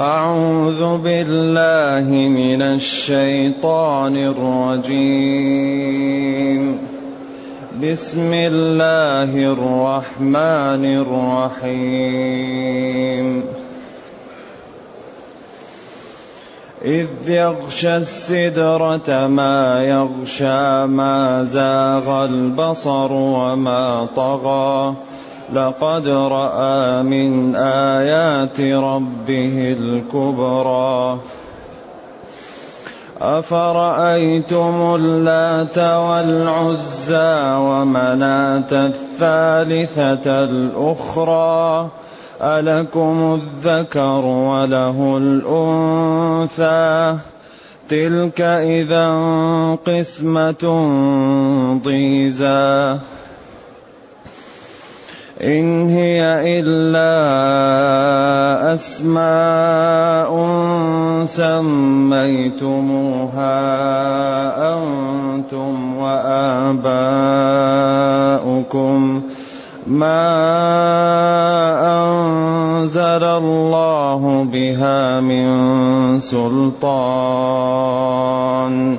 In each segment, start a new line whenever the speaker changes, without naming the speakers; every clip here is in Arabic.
أعوذ بالله من الشيطان الرجيم بسم الله الرحمن الرحيم إذ يغشى السدرة ما يغشى ما زاغ البصر وما طغى لقد راى من ايات ربه الكبرى افرايتم اللات والعزى ومناه الثالثه الاخرى الكم الذكر وله الانثى تلك اذا قسمه ضيزى إن هي إلا أسماء سميتموها أنتم وآباؤكم ما أنزل الله بها من سلطان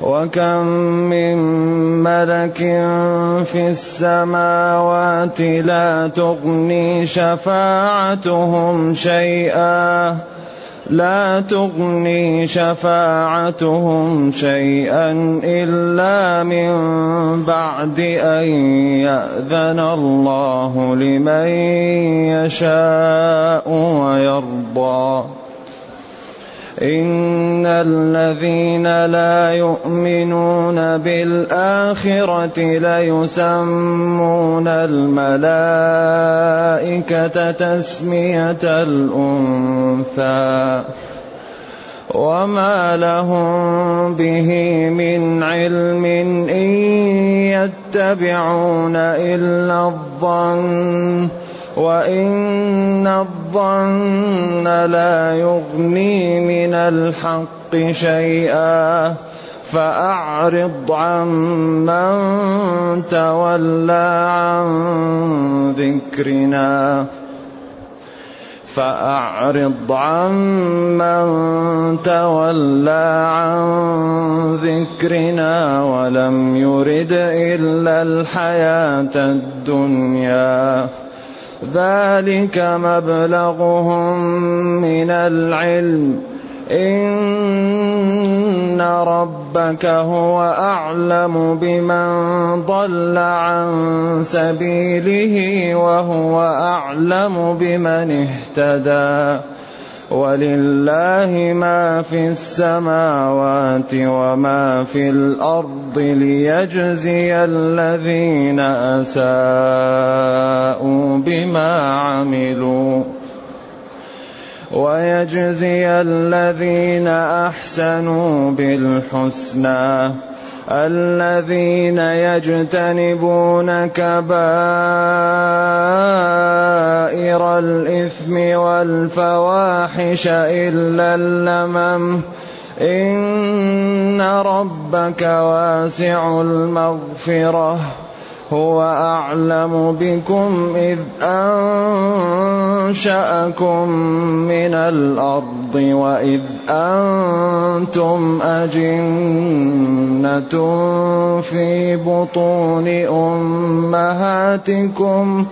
وكم من ملك في السماوات لا تغني شفاعتهم شيئا لا تغني شفاعتهم شيئا الا من بعد ان ياذن الله لمن يشاء ويرضى إن الذين لا يؤمنون بالآخرة ليسمون الملائكة تسمية الأنثى وما لهم به من علم إن يتبعون إلا الظن وإن الظن لا يغني من الحق شيئا فأعرض عن من تولى عن ذكرنا فأعرض عن من تولى عن ذكرنا ولم يرد إلا الحياة الدنيا ذلك مبلغهم من العلم ان ربك هو اعلم بمن ضل عن سبيله وهو اعلم بمن اهتدى ولله ما في السماوات وما في الارض ليجزي الذين اساءوا بما عملوا ويجزي الذين احسنوا بالحسنى الذين يجتنبون كبائر الإثم والفواحش إلا اللمم إن ربك واسع المغفرة هو أعلم بكم إذ أنشأكم من الأرض وإذ أنتم أجنة في بطون أمهاتكم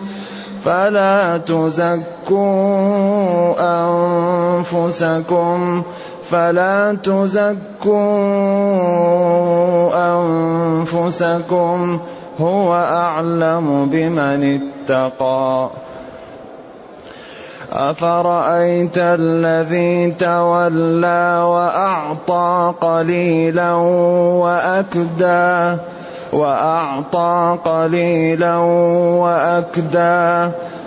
فلا تزكوا أنفسكم فلا تزكوا أنفسكم هو أعلم بمن اتقى أفرأيت الذي تولى وأعطى قليلا وأكدى وأعطى قليلا وأكدى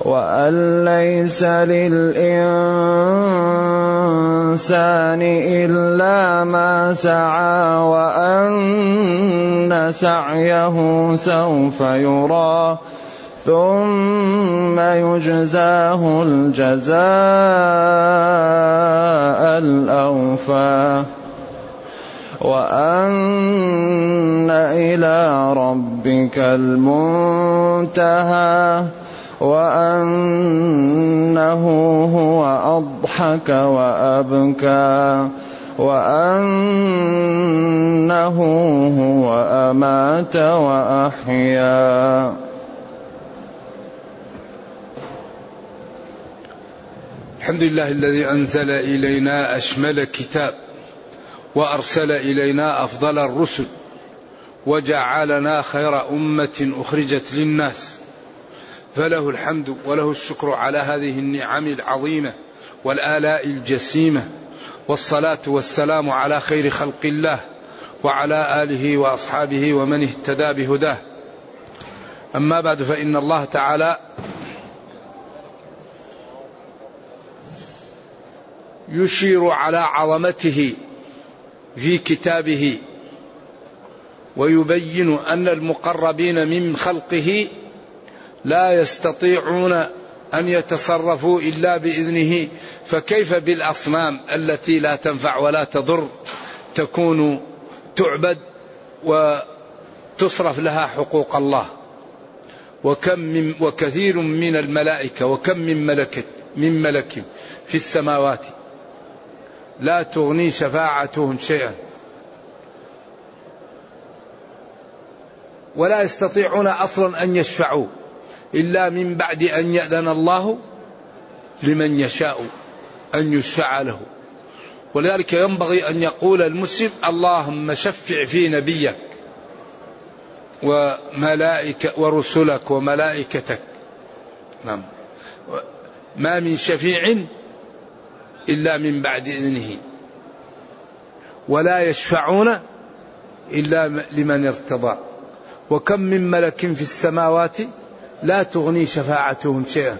وأن ليس للإنسان إلا ما سعى وأن سعيه سوف يرى ثم يجزاه الجزاء الأوفى وأن إلى ربك المنتهى وأنه هو أضحك وأبكى وأنه هو أمات وأحيا
الحمد لله الذي أنزل إلينا أشمل كتاب وأرسل إلينا أفضل الرسل وجعلنا خير أمة أخرجت للناس فله الحمد وله الشكر على هذه النعم العظيمه والالاء الجسيمه والصلاه والسلام على خير خلق الله وعلى اله واصحابه ومن اهتدى بهداه اما بعد فان الله تعالى يشير على عظمته في كتابه ويبين ان المقربين من خلقه لا يستطيعون ان يتصرفوا الا باذنه فكيف بالاصنام التي لا تنفع ولا تضر تكون تعبد وتصرف لها حقوق الله وكم من وكثير من الملائكه وكم من ملك من ملك في السماوات لا تغني شفاعتهم شيئا ولا يستطيعون اصلا ان يشفعوا إلا من بعد أن يأذن الله لمن يشاء أن يشفع له ولذلك ينبغي أن يقول المسلم اللهم شفع في نبيك وملائكة ورسلك وملائكتك نعم ما من شفيع إلا من بعد إذنه ولا يشفعون إلا لمن ارتضى وكم من ملك في السماوات لا تغني شفاعتهم شيئا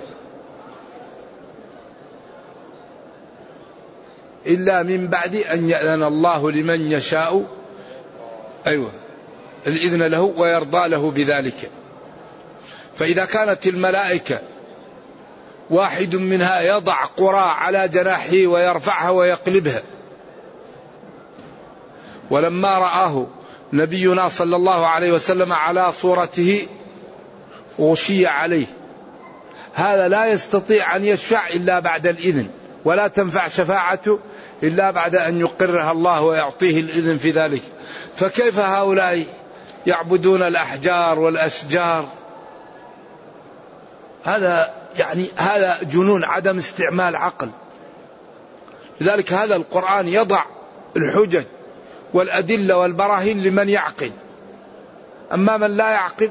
إلا من بعد أن يأذن الله لمن يشاء أيوة الإذن له ويرضى له بذلك فإذا كانت الملائكة واحد منها يضع قرى على جناحه ويرفعها ويقلبها ولما رآه نبينا صلى الله عليه وسلم على صورته وغشي عليه هذا لا يستطيع أن يشفع إلا بعد الإذن ولا تنفع شفاعته إلا بعد أن يقرها الله ويعطيه الإذن في ذلك فكيف هؤلاء يعبدون الأحجار والأشجار هذا يعني هذا جنون عدم استعمال عقل لذلك هذا القرآن يضع الحجج والأدلة والبراهين لمن يعقل أما من لا يعقل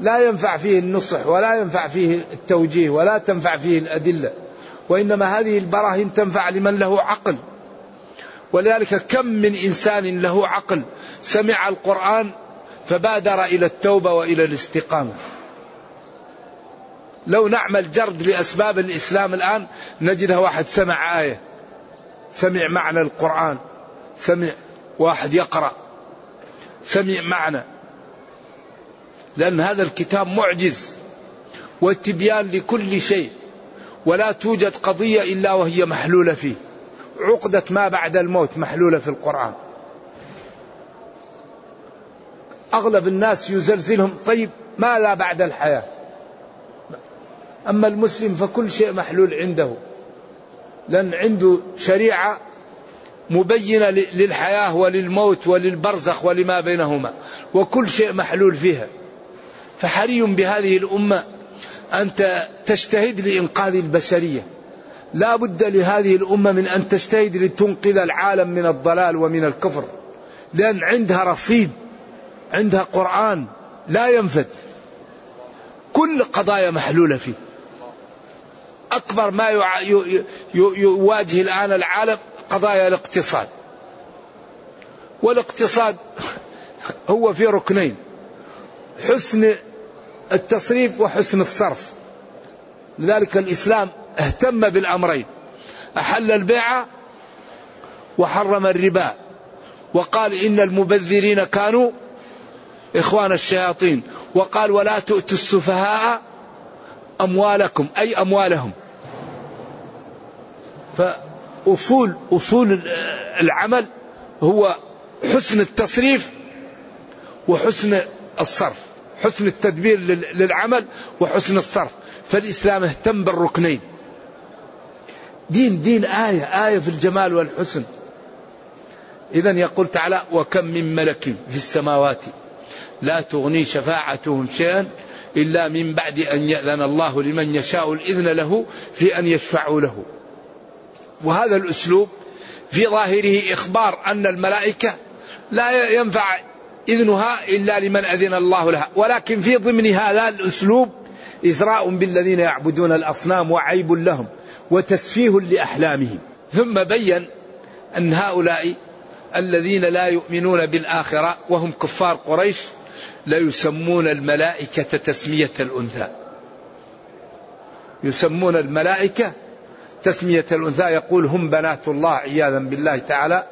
لا ينفع فيه النصح ولا ينفع فيه التوجيه ولا تنفع فيه الأدلة وإنما هذه البراهين تنفع لمن له عقل ولذلك كم من إنسان له عقل سمع القرآن فبادر إلى التوبة وإلى الاستقامة لو نعمل جرد لأسباب الإسلام الآن نجدها واحد سمع آية سمع معنى القرآن سمع واحد يقرأ سمع معنى لأن هذا الكتاب معجز والتبيان لكل شيء ولا توجد قضية إلا وهي محلولة فيه عقدة ما بعد الموت محلولة في القرآن أغلب الناس يزلزلهم طيب ما لا بعد الحياة أما المسلم فكل شيء محلول عنده لأن عنده شريعة مبينة للحياة وللموت وللبرزخ ولما بينهما وكل شيء محلول فيها فحري بهذه الأمة أن تجتهد لإنقاذ البشرية لا بد لهذه الأمة من أن تجتهد لتنقذ العالم من الضلال ومن الكفر لأن عندها رصيد عندها قرآن لا ينفد كل قضايا محلولة فيه أكبر ما يواجه الآن العالم قضايا الاقتصاد والاقتصاد هو في ركنين حسن التصريف وحسن الصرف لذلك الإسلام اهتم بالأمرين أحل البيع وحرم الربا وقال إن المبذرين كانوا إخوان الشياطين وقال ولا تؤتوا السفهاء أموالكم أي أموالهم فأصول أصول العمل هو حسن التصريف وحسن الصرف حسن التدبير للعمل وحسن الصرف فالإسلام اهتم بالركنين دين دين آية آية في الجمال والحسن إذا يقول تعالى وكم من ملك في السماوات لا تغني شفاعتهم شيئا إلا من بعد أن يأذن الله لمن يشاء الإذن له في أن يشفعوا له وهذا الأسلوب في ظاهره إخبار أن الملائكة لا ينفع إذنها إلا لمن أذن الله لها ولكن في ضمن هذا الأسلوب إزراء بالذين يعبدون الأصنام وعيب لهم وتسفيه لأحلامهم ثم بين أن هؤلاء الذين لا يؤمنون بالآخرة وهم كفار قريش لا يسمون الملائكة تسمية الأنثى يسمون الملائكة تسمية الأنثى يقول هم بنات الله عياذا بالله تعالى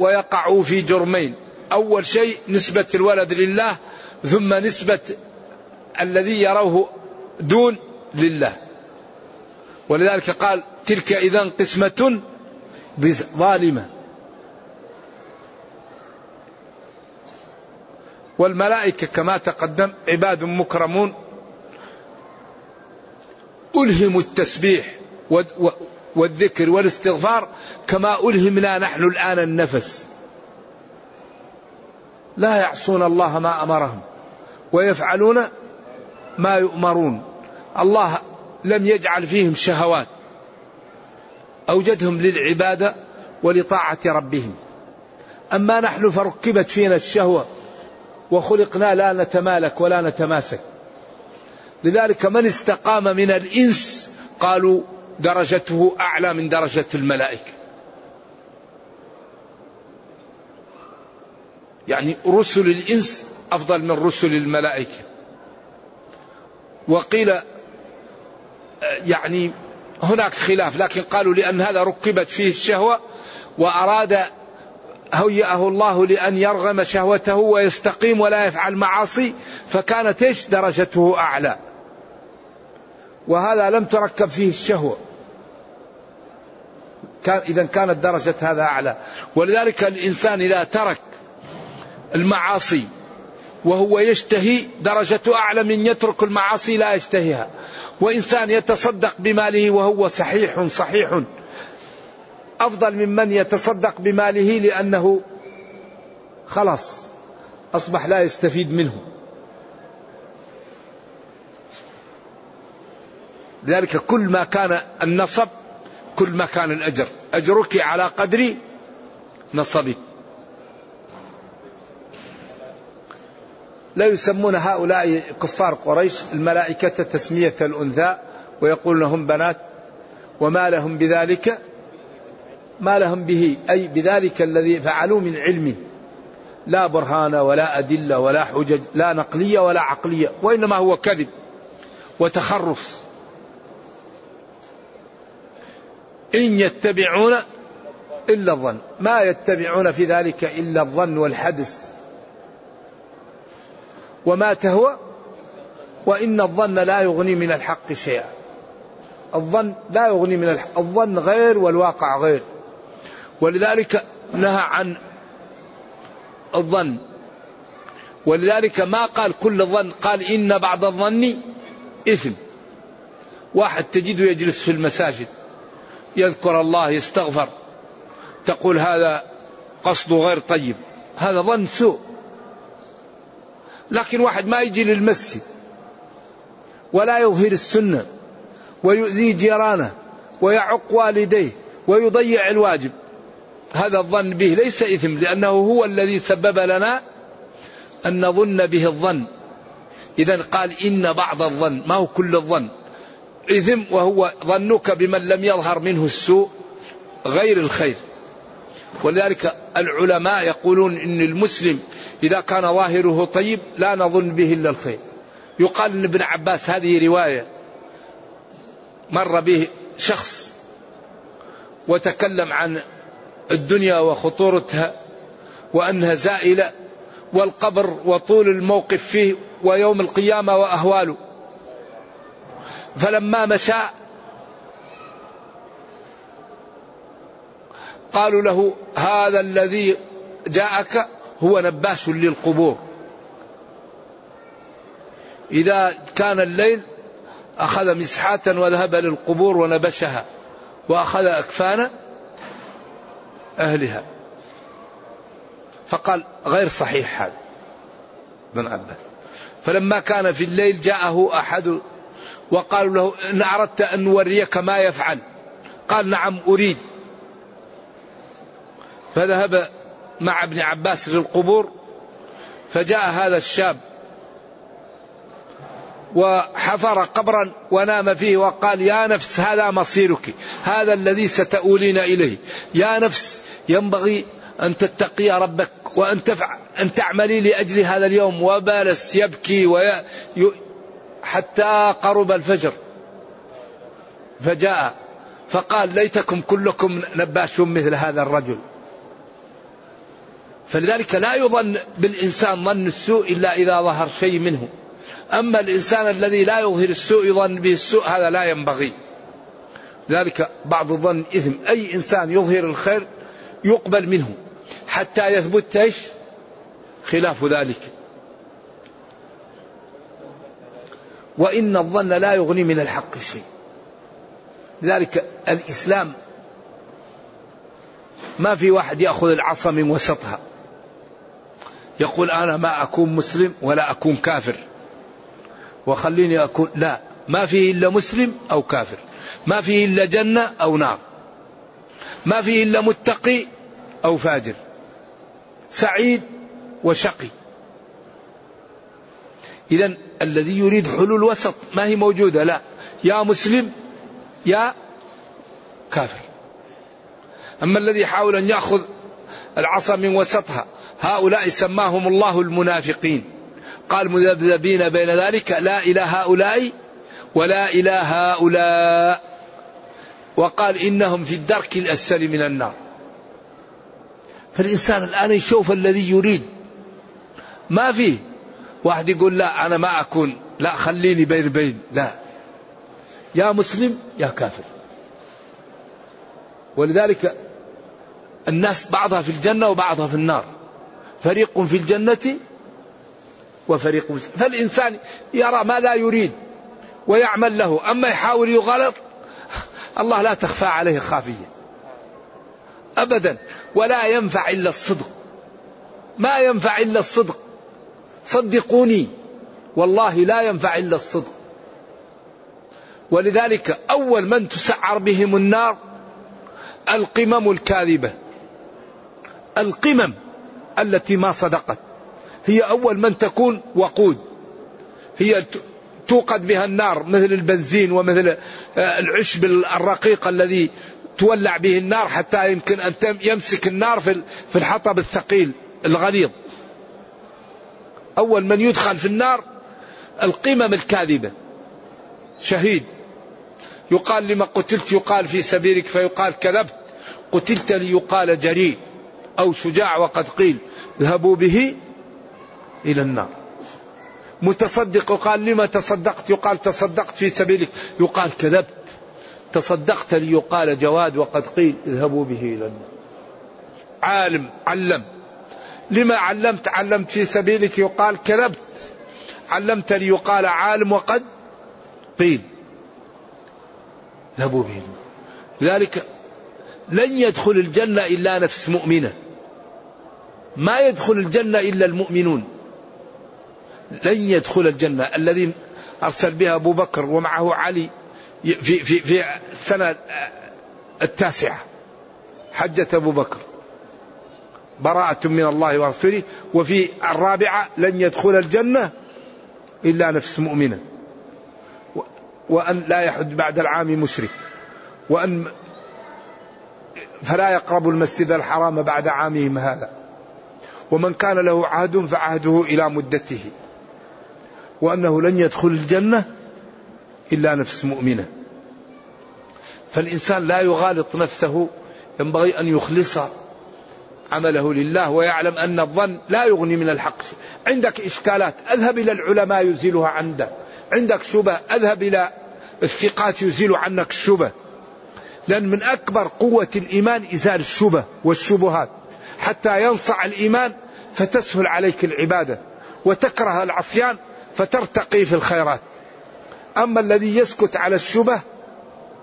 ويقعوا في جرمين أول شيء نسبة الولد لله ثم نسبة الذي يروه دون لله ولذلك قال تلك إذا قسمة ظالمة والملائكة كما تقدم عباد مكرمون ألهموا التسبيح والذكر والاستغفار كما ألهمنا نحن الآن النفس لا يعصون الله ما امرهم ويفعلون ما يؤمرون الله لم يجعل فيهم شهوات اوجدهم للعباده ولطاعه ربهم اما نحن فركبت فينا الشهوه وخلقنا لا نتمالك ولا نتماسك لذلك من استقام من الانس قالوا درجته اعلى من درجه الملائكه يعني رسل الإنس أفضل من رسل الملائكة وقيل آه، يعني هناك خلاف لكن قالوا لأن هذا ركبت فيه الشهوة وأراد هيئه الله لأن يرغم شهوته ويستقيم ولا يفعل معاصي فكانت ايش درجته أعلى وهذا لم تركب فيه الشهوة كان إذا كانت درجة هذا أعلى ولذلك الإنسان إذا ترك المعاصي وهو يشتهي درجة أعلى من يترك المعاصي لا يشتهيها وإنسان يتصدق بماله وهو صحيح صحيح أفضل ممن يتصدق بماله لأنه خلاص أصبح لا يستفيد منه لذلك كل ما كان النصب كل ما كان الأجر أجرك على قدر نصبك لا يسمون هؤلاء كفار قريش الملائكة تسمية الأنثى ويقولون هم بنات وما لهم بذلك ما لهم به أي بذلك الذي فعلوا من علم لا برهان ولا أدلة ولا حجج لا نقلية ولا عقلية وإنما هو كذب وتخرف إن يتبعون إلا الظن ما يتبعون في ذلك إلا الظن والحدث وما تهوى وإن الظن لا يغني من الحق شيئا الظن لا يغني من الحق الظن غير والواقع غير ولذلك نهى عن الظن ولذلك ما قال كل ظن قال إن بعض الظن إثم واحد تجده يجلس في المساجد يذكر الله يستغفر تقول هذا قصده غير طيب هذا ظن سوء لكن واحد ما يجي للمسجد ولا يظهر السنة ويؤذي جيرانه ويعق والديه ويضيع الواجب هذا الظن به ليس إثم لأنه هو الذي سبب لنا أن نظن به الظن إذا قال إن بعض الظن ما هو كل الظن إثم وهو ظنك بمن لم يظهر منه السوء غير الخير ولذلك العلماء يقولون ان المسلم اذا كان ظاهره طيب لا نظن به الا الخير. يقال لابن عباس هذه روايه مر به شخص وتكلم عن الدنيا وخطورتها وانها زائله والقبر وطول الموقف فيه ويوم القيامه واهواله. فلما مشى قالوا له هذا الذي جاءك هو نباش للقبور إذا كان الليل أخذ مسحاة وذهب للقبور ونبشها وأخذ أكفان أهلها فقال غير صحيح هذا ابن عباس فلما كان في الليل جاءه أحد وقالوا له إن أردت أن نوريك ما يفعل قال نعم أريد فذهب مع ابن عباس للقبور فجاء هذا الشاب وحفر قبرا ونام فيه وقال يا نفس هذا مصيرك هذا الذي ستؤولين اليه يا نفس ينبغي ان تتقي ربك وان تفع ان تعملي لاجل هذا اليوم وبالس يبكي وي... حتى قرب الفجر فجاء فقال ليتكم كلكم نباشون مثل هذا الرجل فلذلك لا يظن بالإنسان ظن السوء إلا إذا ظهر شيء منه أما الإنسان الذي لا يظهر السوء يظن به السوء هذا لا ينبغي ذلك بعض الظن إثم أي إنسان يظهر الخير يقبل منه حتى يثبت ايش؟ خلاف ذلك. وإن الظن لا يغني من الحق شيء. لذلك الإسلام ما في واحد يأخذ العصا من وسطها. يقول أنا ما أكون مسلم ولا أكون كافر وخليني أكون لا ما فيه إلا مسلم أو كافر ما فيه إلا جنة أو نار ما فيه إلا متقي أو فاجر سعيد وشقي إذا الذي يريد حلول وسط ما هي موجودة لا يا مسلم يا كافر أما الذي يحاول أن يأخذ العصا من وسطها هؤلاء سماهم الله المنافقين قال مذبذبين بين ذلك لا إلى هؤلاء ولا إلى هؤلاء وقال إنهم في الدرك الأسفل من النار فالإنسان الآن يشوف الذي يريد ما فيه واحد يقول لا أنا ما أكون لا خليني بين بين لا يا مسلم يا كافر ولذلك الناس بعضها في الجنة وبعضها في النار فريق في الجنة وفريق في فالإنسان يرى ما لا يريد ويعمل له أما يحاول يغلط الله لا تخفى عليه خافية أبدا ولا ينفع إلا الصدق ما ينفع إلا الصدق صدقوني والله لا ينفع إلا الصدق ولذلك أول من تسعر بهم النار القمم الكاذبة القمم التي ما صدقت هي أول من تكون وقود هي توقد بها النار مثل البنزين ومثل آه، العشب الرقيق الذي تولع به النار حتى يمكن أن يمسك النار في الحطب الثقيل الغليظ أول من يدخل في النار القمم الكاذبة شهيد يقال لما قتلت يقال في سبيلك فيقال كذبت قتلت ليقال جريء أو شجاع وقد قيل اذهبوا به إلى النار متصدق قال لما تصدقت يقال تصدقت في سبيلك يقال كذبت تصدقت ليقال جواد وقد قيل اذهبوا به إلى النار عالم علم لما علمت علمت في سبيلك يقال كذبت علمت ليقال عالم وقد قيل اذهبوا به لذلك لن يدخل الجنة إلا نفس مؤمنة ما يدخل الجنة إلا المؤمنون لن يدخل الجنة الذي أرسل بها أبو بكر ومعه علي في, في, في السنة التاسعة حجة أبو بكر براءة من الله ورسوله وفي الرابعة لن يدخل الجنة إلا نفس مؤمنة وأن لا يحد بعد العام مشرك وأن فلا يقرب المسجد الحرام بعد عامهم هذا ومن كان له عهد فعهده إلى مدته وأنه لن يدخل الجنة إلا نفس مؤمنة فالإنسان لا يغالط نفسه ينبغي أن يخلص عمله لله ويعلم أن الظن لا يغني من الحق عندك إشكالات أذهب إلى العلماء يزيلها عندك عندك شبه أذهب إلى الثقات يزيل عنك الشبه لأن من أكبر قوة الإيمان إزال الشبه والشبهات حتى ينصع الإيمان فتسهل عليك العبادة وتكره العصيان فترتقي في الخيرات أما الذي يسكت على الشبه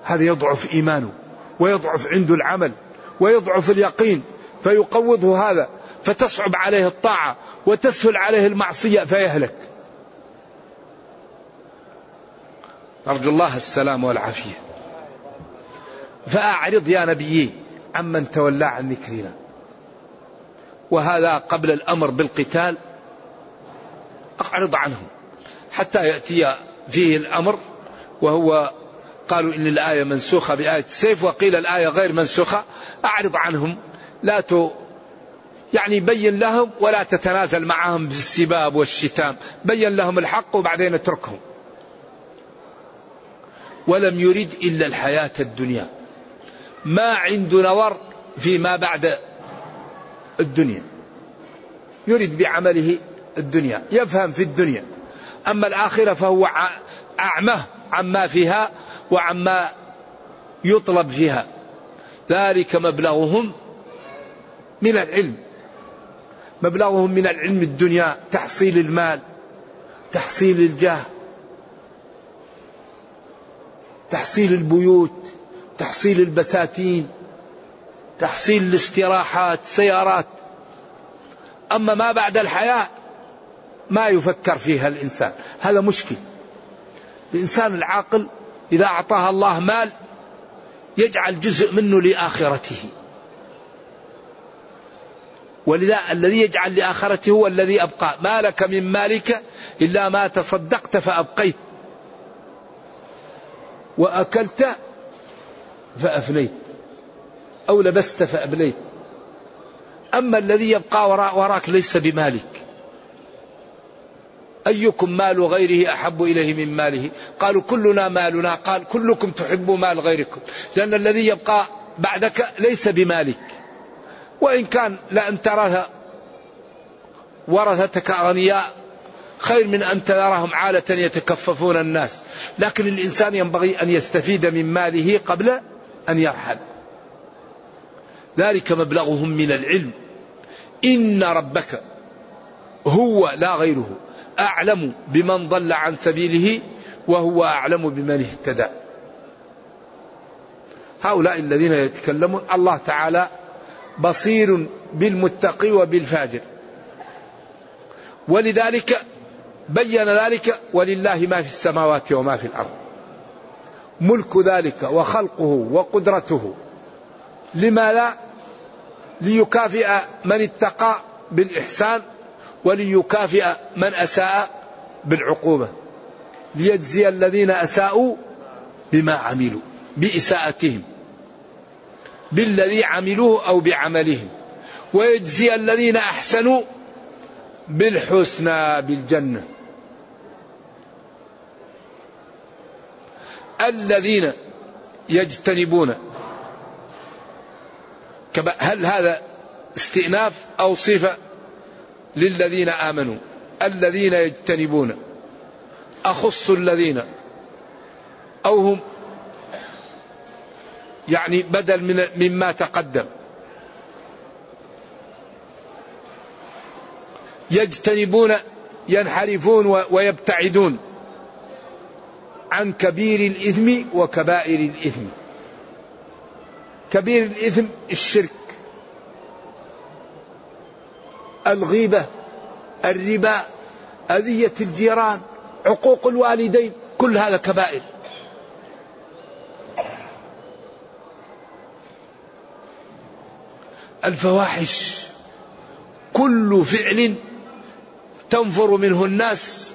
هذا يضعف إيمانه ويضعف عنده العمل ويضعف اليقين فيقوضه هذا فتصعب عليه الطاعة وتسهل عليه المعصية فيهلك أرجو الله السلام والعافية فأعرض يا نبيي عمن تولى عن ذكرنا وهذا قبل الأمر بالقتال أعرض عنهم حتى يأتي فيه الأمر وهو قالوا إن الآية منسوخة بآية السيف وقيل الآية غير منسوخة أعرض عنهم لا ت... يعني بين لهم ولا تتنازل معهم في السباب والشتام بين لهم الحق وبعدين اتركهم ولم يرد إلا الحياة الدنيا ما عنده نظر فيما بعد الدنيا يريد بعمله الدنيا يفهم في الدنيا أما الآخرة فهو أعمى عما فيها وعما يطلب فيها ذلك مبلغهم من العلم مبلغهم من العلم الدنيا تحصيل المال تحصيل الجاه تحصيل البيوت تحصيل البساتين تحصيل الاستراحات سيارات أما ما بعد الحياة ما يفكر فيها الإنسان هذا مشكل الإنسان العاقل إذا أعطاها الله مال يجعل جزء منه لآخرته ولذا الذي يجعل لآخرته هو الذي أبقى ما لك من مالك إلا ما تصدقت فأبقيت وأكلت فأفنيت أو لبست فأبليت أما الذي يبقى وراء وراك ليس بمالك أيكم مال غيره أحب إليه من ماله قالوا كلنا مالنا قال كلكم تحب مال غيركم لأن الذي يبقى بعدك ليس بمالك وإن كان لأن تراها ورثتك أغنياء خير من أن تراهم عالة يتكففون الناس لكن الإنسان ينبغي أن يستفيد من ماله قبل أن يرحل ذلك مبلغهم من العلم إن ربك هو لا غيره أعلم بمن ضل عن سبيله وهو أعلم بمن اهتدى هؤلاء الذين يتكلمون الله تعالى بصير بالمتقي وبالفاجر ولذلك بين ذلك ولله ما في السماوات وما في الارض ملك ذلك وخلقه وقدرته لما لا ليكافئ من اتقى بالإحسان وليكافئ من أساء بالعقوبة ليجزي الذين أساءوا بما عملوا بإساءتهم بالذي عملوه أو بعملهم ويجزي الذين أحسنوا بالحسنى بالجنة الذين يجتنبون هل هذا استئناف أو صفة للذين آمنوا الذين يجتنبون أخص الذين أو هم يعني بدل من مما تقدم يجتنبون ينحرفون ويبتعدون عن كبير الإثم وكبائر الإثم كبير الإثم الشرك الغيبة الربا أذية الجيران عقوق الوالدين كل هذا كبائر الفواحش كل فعل تنفر منه الناس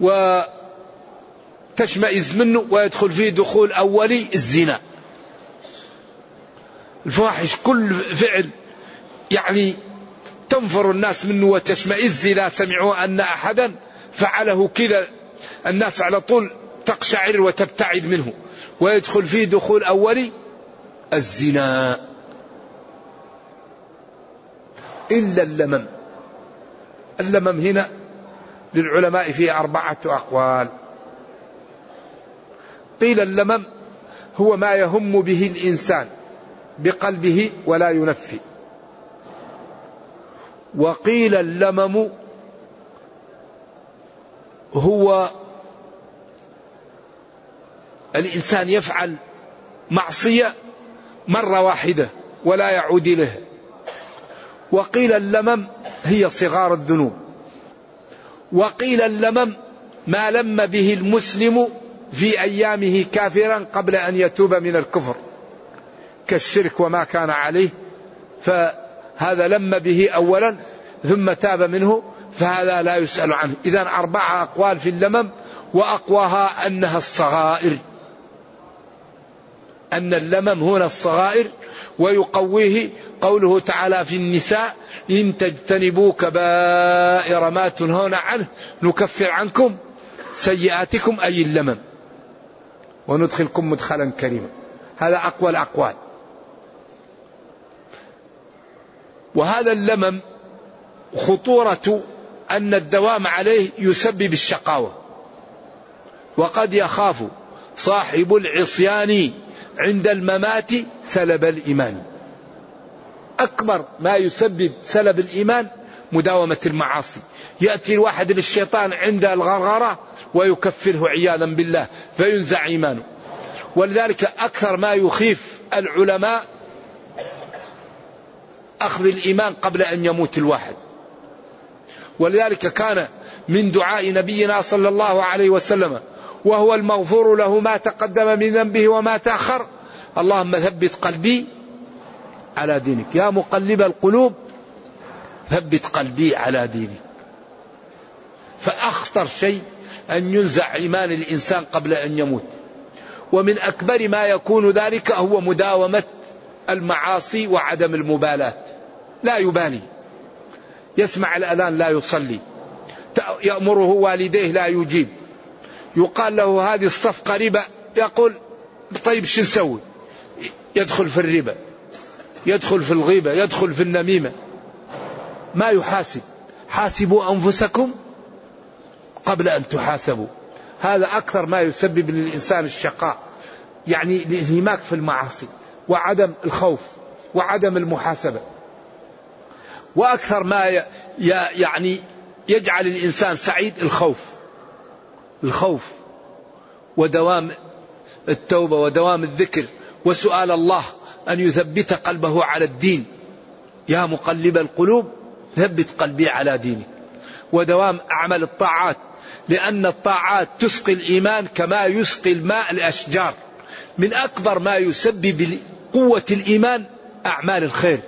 وتشمئز منه ويدخل فيه دخول أولي الزنا الفواحش كل فعل يعني تنفر الناس منه وتشمئز إذا سمعوا أن أحدا فعله كذا الناس على طول تقشعر وتبتعد منه ويدخل فيه دخول أولي الزنا إلا اللمم اللمم هنا للعلماء فيه أربعة أقوال قيل اللمم هو ما يهم به الإنسان بقلبه ولا ينفي وقيل اللمم هو الانسان يفعل معصيه مره واحده ولا يعود اليها وقيل اللمم هي صغار الذنوب وقيل اللمم ما لم به المسلم في ايامه كافرا قبل ان يتوب من الكفر كالشرك وما كان عليه فهذا لم به أولا ثم تاب منه فهذا لا يسأل عنه إذا أربعة أقوال في اللمم وأقواها أنها الصغائر أن اللمم هنا الصغائر ويقويه قوله تعالى في النساء إن تجتنبوا كبائر ما تنهون عنه نكفر عنكم سيئاتكم أي اللمم وندخلكم مدخلا كريما هذا أقوى الأقوال وهذا اللمم خطورة أن الدوام عليه يسبب الشقاوة وقد يخاف صاحب العصيان عند الممات سلب الإيمان أكبر ما يسبب سلب الإيمان مداومة المعاصي يأتي الواحد للشيطان عند الغرغرة ويكفره عياذا بالله فينزع إيمانه ولذلك أكثر ما يخيف العلماء أخذ الإيمان قبل أن يموت الواحد ولذلك كان من دعاء نبينا صلى الله عليه وسلم وهو المغفور له ما تقدم من ذنبه وما تأخر اللهم ثبت قلبي على دينك يا مقلب القلوب ثبت قلبي على دينك فأخطر شيء أن ينزع إيمان الإنسان قبل أن يموت ومن أكبر ما يكون ذلك هو مداومة المعاصي وعدم المبالاة لا يبالي يسمع الأذان لا يصلي يأمره والديه لا يجيب يقال له هذه الصفقة ربا يقول طيب شو نسوي يدخل في الربا يدخل في الغيبة يدخل في النميمة ما يحاسب حاسبوا أنفسكم قبل أن تحاسبوا هذا أكثر ما يسبب للإنسان الشقاء يعني الانهماك في المعاصي وعدم الخوف وعدم المحاسبه وأكثر ما يعني يجعل الإنسان سعيد الخوف الخوف ودوام التوبة ودوام الذكر وسؤال الله أن يثبت قلبه على الدين يا مقلب القلوب ثبت قلبي على دينك ودوام اعمل الطاعات لأن الطاعات تسقي الإيمان كما يسقي الماء الأشجار من أكبر ما يسبب قوة الإيمان أعمال الخير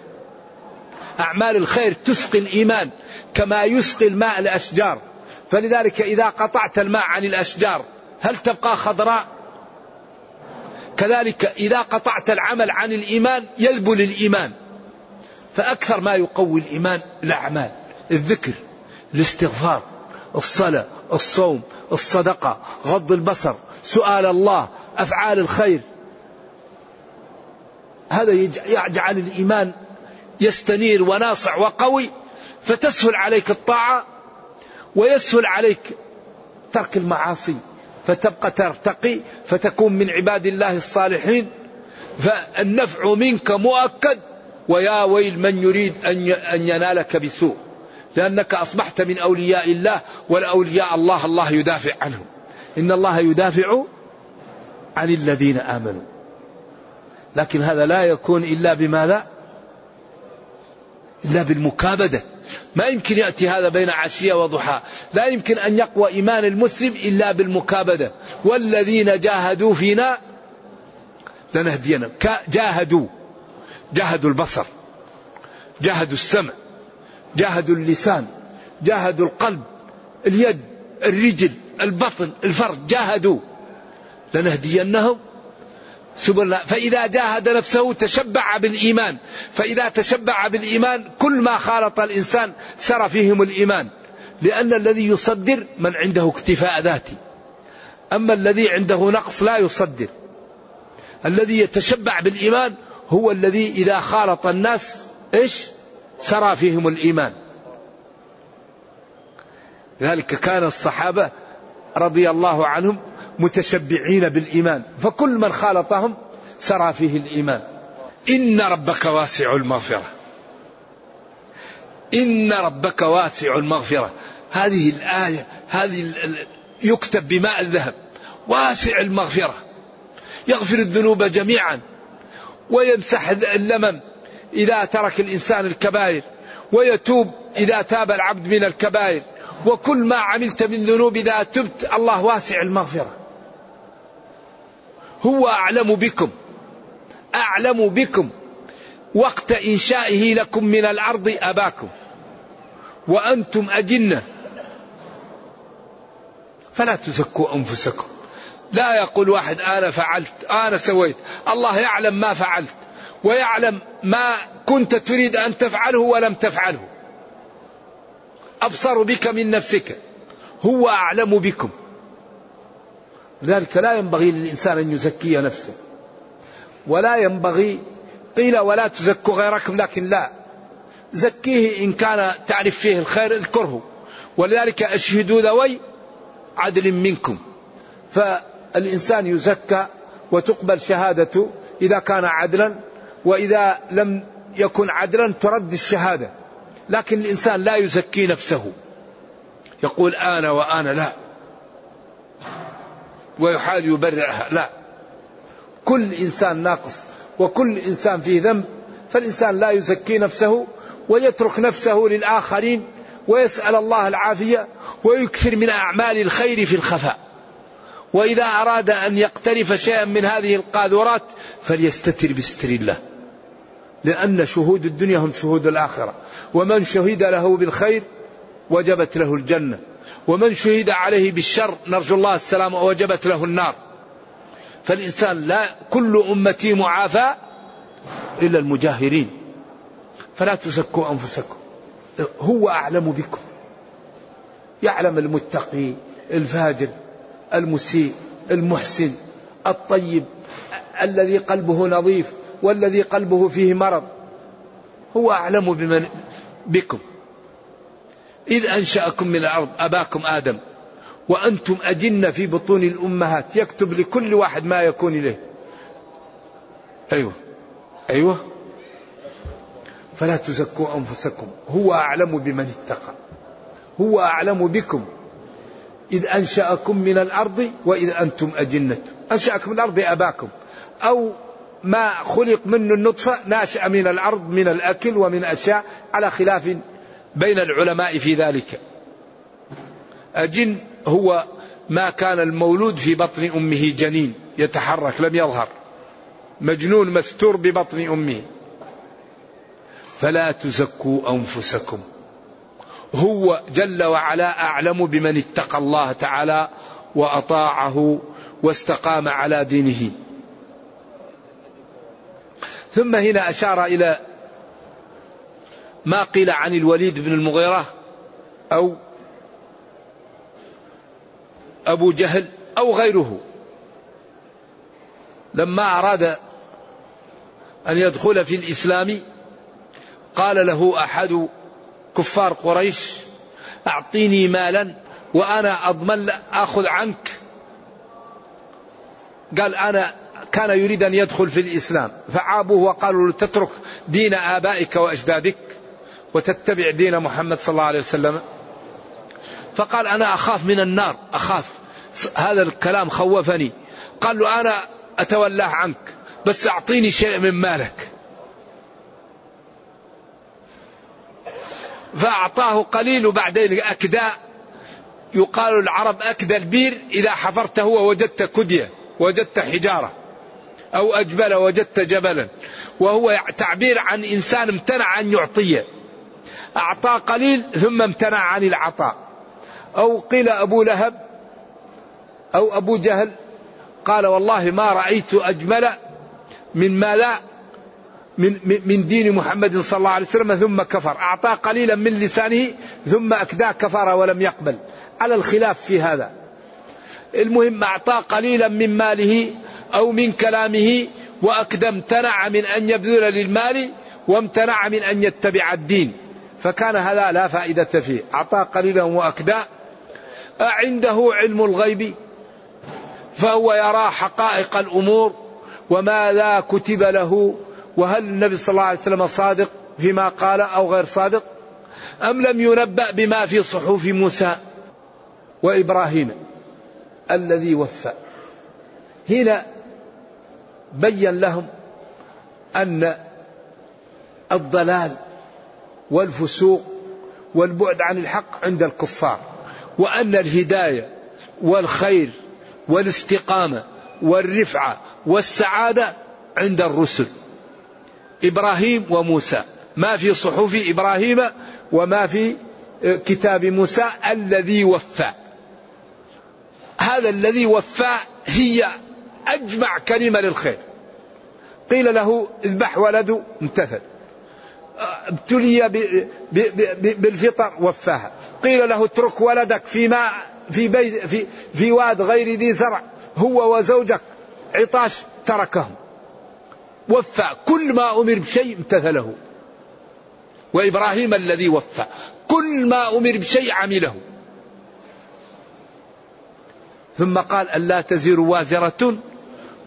أعمال الخير تسقي الإيمان كما يسقي الماء الأشجار فلذلك إذا قطعت الماء عن الأشجار هل تبقى خضراء كذلك إذا قطعت العمل عن الإيمان يذبل الإيمان فأكثر ما يقوي الإيمان الأعمال الذكر الاستغفار الصلاة الصوم الصدقة غض البصر سؤال الله أفعال الخير هذا يجعل الإيمان يستنير وناصع وقوي فتسهل عليك الطاعة ويسهل عليك ترك المعاصي فتبقى ترتقي فتكون من عباد الله الصالحين فالنفع منك مؤكد ويا ويل من يريد أن ينالك بسوء لأنك أصبحت من أولياء الله والأولياء الله الله يدافع عنهم إن الله يدافع عن الذين آمنوا لكن هذا لا يكون إلا بماذا إلا بالمكابدة ما يمكن يأتي هذا بين عشية وضحى لا يمكن أن يقوى إيمان المسلم إلا بالمكابدة والذين جاهدوا فينا لنهدينا جاهدوا جاهدوا البصر جاهدوا السمع جاهدوا اللسان جاهدوا القلب اليد الرجل البطن الفرد جاهدوا لنهدينهم سبل الله فإذا جاهد نفسه تشبع بالإيمان فإذا تشبع بالإيمان كل ما خالط الإنسان سر فيهم الإيمان لأن الذي يصدر من عنده اكتفاء ذاتي أما الذي عنده نقص لا يصدر الذي يتشبع بالإيمان هو الذي إذا خالط الناس إيش سرى فيهم الإيمان لذلك كان الصحابة رضي الله عنهم متشبعين بالإيمان فكل من خالطهم سرى فيه الإيمان إن ربك واسع المغفرة إن ربك واسع المغفرة هذه الآية هذه يكتب بماء الذهب واسع المغفرة يغفر الذنوب جميعا ويمسح اللمم إذا ترك الإنسان الكبائر ويتوب إذا تاب العبد من الكبائر وكل ما عملت من ذنوب إذا تبت الله واسع المغفرة هو أعلم بكم أعلم بكم وقت إنشائه لكم من الأرض أباكم وأنتم أجنة فلا تزكوا أنفسكم لا يقول واحد أنا فعلت أنا سويت الله يعلم ما فعلت ويعلم ما كنت تريد أن تفعله ولم تفعله أبصر بك من نفسك هو أعلم بكم لذلك لا ينبغي للإنسان أن يزكي نفسه ولا ينبغي قيل ولا تزكوا غيركم لكن لا زكيه إن كان تعرف فيه الخير اذكره ولذلك أشهدوا ذوي عدل منكم فالإنسان يزكى وتقبل شهادته إذا كان عدلا وإذا لم يكن عدلا ترد الشهادة لكن الإنسان لا يزكي نفسه يقول أنا وأنا لا ويحال يبرعها لا كل إنسان ناقص وكل إنسان فيه ذنب فالإنسان لا يزكي نفسه ويترك نفسه للآخرين ويسأل الله العافية ويكثر من أعمال الخير في الخفاء وإذا أراد أن يقترف شيئا من هذه القاذورات فليستتر بستر الله لأن شهود الدنيا هم شهود الآخرة ومن شهد له بالخير وجبت له الجنة ومن شهد عليه بالشر نرجو الله السلامة وجبت له النار فالإنسان لا كل أمتي معافى إلا المجاهرين فلا تزكوا أنفسكم هو أعلم بكم يعلم المتقي الفاجر المسيء المحسن الطيب الذي قلبه نظيف والذي قلبه فيه مرض هو أعلم بمن بكم إذ أنشأكم من الأرض أباكم آدم وأنتم أجنة في بطون الأمهات يكتب لكل واحد ما يكون إليه أيوه أيوه فلا تزكوا أنفسكم هو أعلم بمن اتقى هو أعلم بكم إذ أنشأكم من الأرض وإذ أنتم أجنة أنشأكم من الأرض أباكم أو ما خلق منه النطفة ناشأ من الأرض من الأكل ومن أشياء على خلاف بين العلماء في ذلك الجن هو ما كان المولود في بطن امه جنين يتحرك لم يظهر مجنون مستور ببطن امه فلا تزكوا انفسكم هو جل وعلا اعلم بمن اتقى الله تعالى واطاعه واستقام على دينه ثم هنا اشار الى ما قيل عن الوليد بن المغيرة أو أبو جهل أو غيره لما أراد أن يدخل في الإسلام قال له أحد كفار قريش أعطيني مالا وأنا أضمن أخذ عنك قال أنا كان يريد أن يدخل في الإسلام فعابوه وقالوا له تترك دين آبائك وأجدادك وتتبع دين محمد صلى الله عليه وسلم فقال أنا أخاف من النار أخاف هذا الكلام خوفني قال له أنا أتولاه عنك بس أعطيني شيء من مالك فأعطاه قليل وبعدين أكداء يقال العرب أكد البير إذا حفرته ووجدت كدية وجدت حجارة أو أجبل وجدت جبلا وهو تعبير عن إنسان امتنع أن يعطيه أعطى قليل ثم امتنع عن العطاء أو قيل أبو لهب أو أبو جهل قال والله ما رأيت أجمل من ما لا من, من دين محمد صلى الله عليه وسلم ثم كفر أعطى قليلا من لسانه ثم أكداه كفر ولم يقبل على الخلاف في هذا المهم أعطى قليلا من ماله أو من كلامه وأكدى امتنع من أن يبذل للمال وامتنع من أن يتبع الدين فكان هذا لا فائدة فيه أعطاه قليلا وأكدا أعنده علم الغيب فهو يرى حقائق الأمور وماذا كتب له وهل النبي صلى الله عليه وسلم صادق فيما قال أو غير صادق أم لم ينبأ بما في صحف موسى وإبراهيم الذي وفى هنا بين لهم أن الضلال والفسوق والبعد عن الحق عند الكفار وأن الهداية والخير والاستقامة والرفعة والسعادة عند الرسل إبراهيم وموسى ما في صحف إبراهيم وما في آه، كتاب موسى الذي وفى هذا الذي وفى هي أجمع كلمة للخير قيل له اذبح ولده امتثل ابتلي بالفطر وفاها قيل له اترك ولدك في ماء في بيت في, في واد غير ذي زرع هو وزوجك عطاش تركهم وفى كل ما أمر بشيء امتثله وإبراهيم الذي وفى كل ما أمر بشيء عمله ثم قال ألا تزر وازرة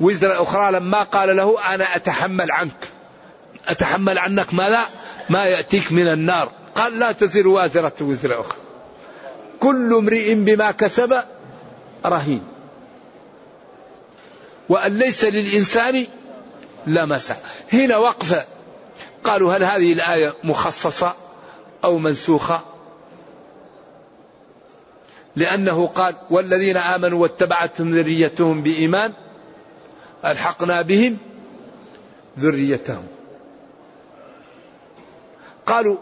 وزر أخرى لما قال له أنا أتحمل عنك أتحمل عنك ما لا ما يأتيك من النار قال لا تزر وازرة وزر أخرى كل امرئ بما كسب رهين وأن ليس للإنسان لا مسع هنا وقفة قالوا هل هذه الآية مخصصة أو منسوخة لأنه قال والذين آمنوا واتبعتهم ذريتهم بإيمان ألحقنا بهم ذريتهم قالوا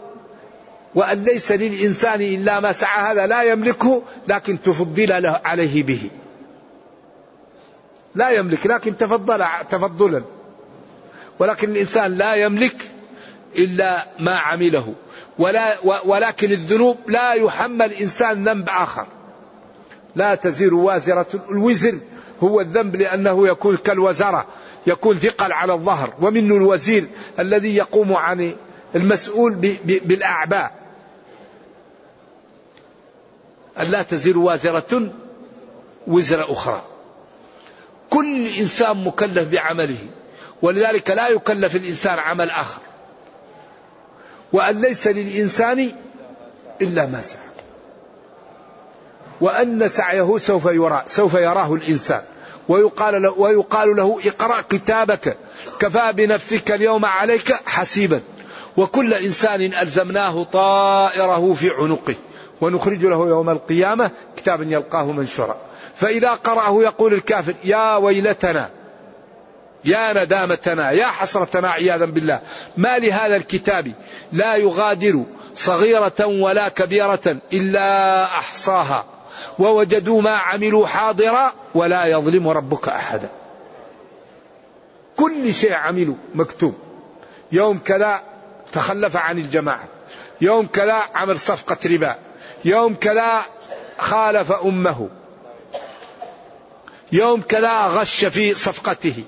وأن ليس للإنسان إلا ما سعى هذا لا يملكه لكن تفضل له عليه به لا يملك لكن تفضل تفضلا ولكن الإنسان لا يملك إلا ما عمله ولا ولكن الذنوب لا يحمل إنسان ذنب آخر لا تزير وازرة الوزر هو الذنب لأنه يكون كالوزارة يكون ثقل على الظهر ومنه الوزير الذي يقوم عن المسؤول بالأعباء ألا تزر وازرة وزر أخرى كل إنسان مكلف بعمله ولذلك لا يكلف الإنسان عمل آخر وأن ليس للإنسان إلا ما سعى وأن سعيه سوف يرى سوف يراه الإنسان ويقال له, ويقال له اقرأ كتابك كفى بنفسك اليوم عليك حسيبا وكل انسان الزمناه طائره في عنقه ونخرج له يوم القيامه كتابا يلقاه منشورا فاذا قراه يقول الكافر يا ويلتنا يا ندامتنا يا حسرتنا عياذا بالله ما لهذا الكتاب لا يغادر صغيرة ولا كبيرة إلا أحصاها ووجدوا ما عملوا حاضرا ولا يظلم ربك أحدا كل شيء عملوا مكتوب يوم كذا تخلف عن الجماعة يوم كلا عمل صفقة ربا يوم كلا خالف أمه يوم كلا غش في صفقته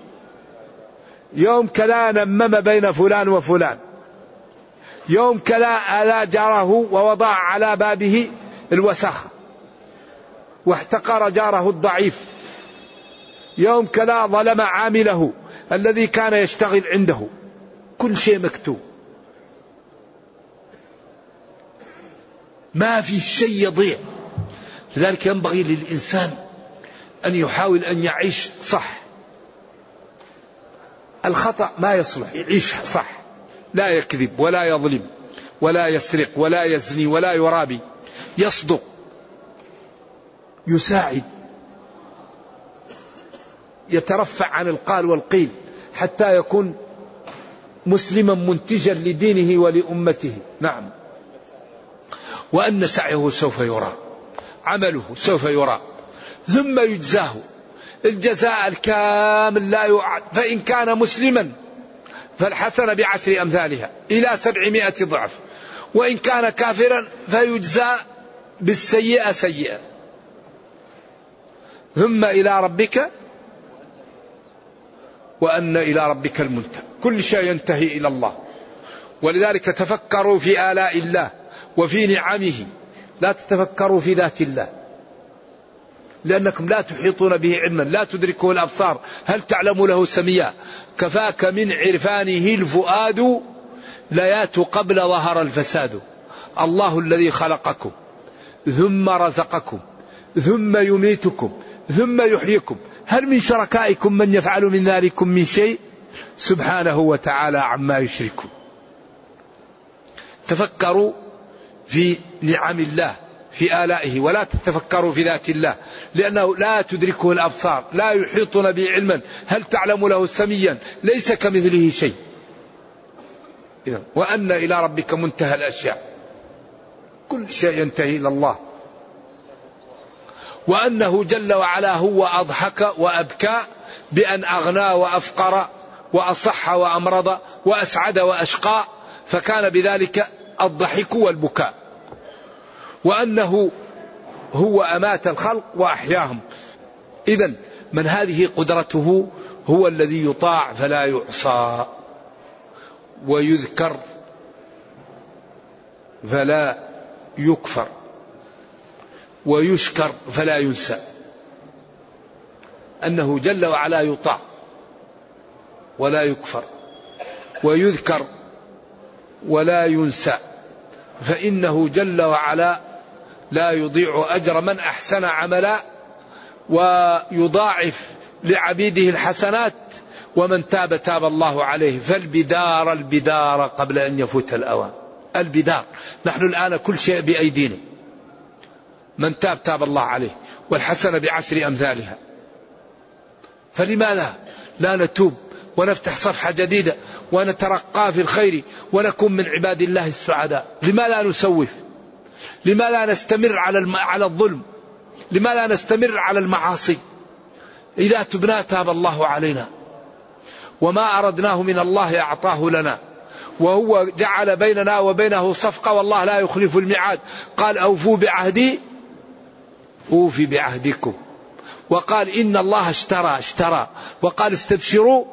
يوم كلا نمم بين فلان وفلان يوم كلا آلا جاره ووضع على بابه الوسخ واحتقر جاره الضعيف يوم كلا ظلم عامله الذي كان يشتغل عنده كل شيء مكتوب ما في شيء يضيع لذلك ينبغي للإنسان أن يحاول أن يعيش صح الخطأ ما يصلح يعيش صح لا يكذب ولا يظلم ولا يسرق ولا يزني ولا يرابي يصدق يساعد يترفع عن القال والقيل حتى يكون مسلما منتجا لدينه ولأمته نعم وأن سعيه سوف يرى عمله سوف يرى ثم يجزاه الجزاء الكامل لا يعد فإن كان مسلما فالحسنة بعشر أمثالها إلى سبعمائة ضعف وإن كان كافرا فيجزى بالسيئة سيئة ثم إلى ربك وأن إلى ربك المنتهى كل شيء ينتهي إلى الله ولذلك تفكروا في آلاء الله وفي نعمه لا تتفكروا في ذات الله لأنكم لا تحيطون به علما لا تدركه الأبصار هل تعلم له سميا كفاك من عرفانه الفؤاد ليات قبل ظهر الفساد الله الذي خلقكم ثم رزقكم ثم يميتكم ثم يحييكم هل من شركائكم من يفعل من ذلكم من شيء سبحانه وتعالى عما يشركون تفكروا في نعم الله في آلائه ولا تتفكروا في ذات الله لأنه لا تدركه الأبصار لا يحيطون به علما هل تعلم له سميا ليس كمثله شيء وأن إلى ربك منتهى الأشياء كل شيء ينتهي إلى الله وأنه جل وعلا هو أضحك وأبكى بأن أغنى وأفقر وأصح وأمرض وأسعد وأشقى فكان بذلك الضحك والبكاء وأنه هو أمات الخلق وأحياهم إذا من هذه قدرته هو الذي يطاع فلا يعصى ويذكر فلا يكفر ويشكر فلا ينسى انه جل وعلا يطاع ولا يكفر ويذكر ولا ينسى فانه جل وعلا لا يضيع أجر من أحسن عملا ويضاعف لعبيده الحسنات ومن تاب تاب الله عليه فالبدار البدار قبل أن يفوت الأوان البدار نحن الآن كل شيء بأيدينا من تاب تاب الله عليه والحسنة بعشر أمثالها فلماذا لا نتوب ونفتح صفحة جديدة ونترقى في الخير ونكون من عباد الله السعداء لما لا نسوف لما لا نستمر على على الظلم لما لا نستمر على المعاصي إذا تبنا تاب الله علينا وما أردناه من الله أعطاه لنا وهو جعل بيننا وبينه صفقة والله لا يخلف الميعاد قال أوفوا بعهدي أوفي بعهدكم وقال إن الله اشترى اشترى وقال استبشروا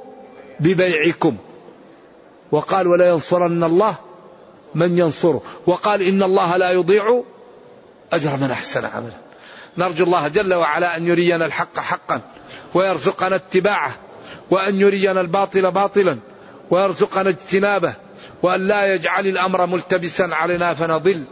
ببيعكم وقال ولا ينصرن الله من ينصره وقال إن الله لا يضيع أجر من أحسن عملا نرجو الله جل وعلا أن يرينا الحق حقا ويرزقنا اتباعه وأن يرينا الباطل باطلا ويرزقنا اجتنابه وأن لا يجعل الأمر ملتبسا علينا فنضل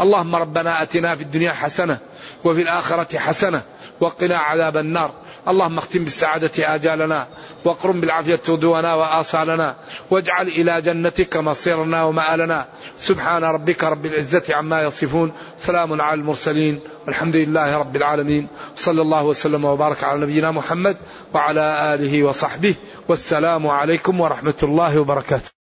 اللهم ربنا أتنا في الدنيا حسنة وفي الآخرة حسنة وقنا عذاب النار اللهم اختم بالسعادة آجالنا واقرم بالعافية تودونا وآصالنا واجعل إلى جنتك مصيرنا ومآلنا سبحان ربك رب العزة عما يصفون سلام على المرسلين والحمد لله رب العالمين صلى الله وسلم وبارك على نبينا محمد وعلى آله وصحبه والسلام عليكم ورحمة الله وبركاته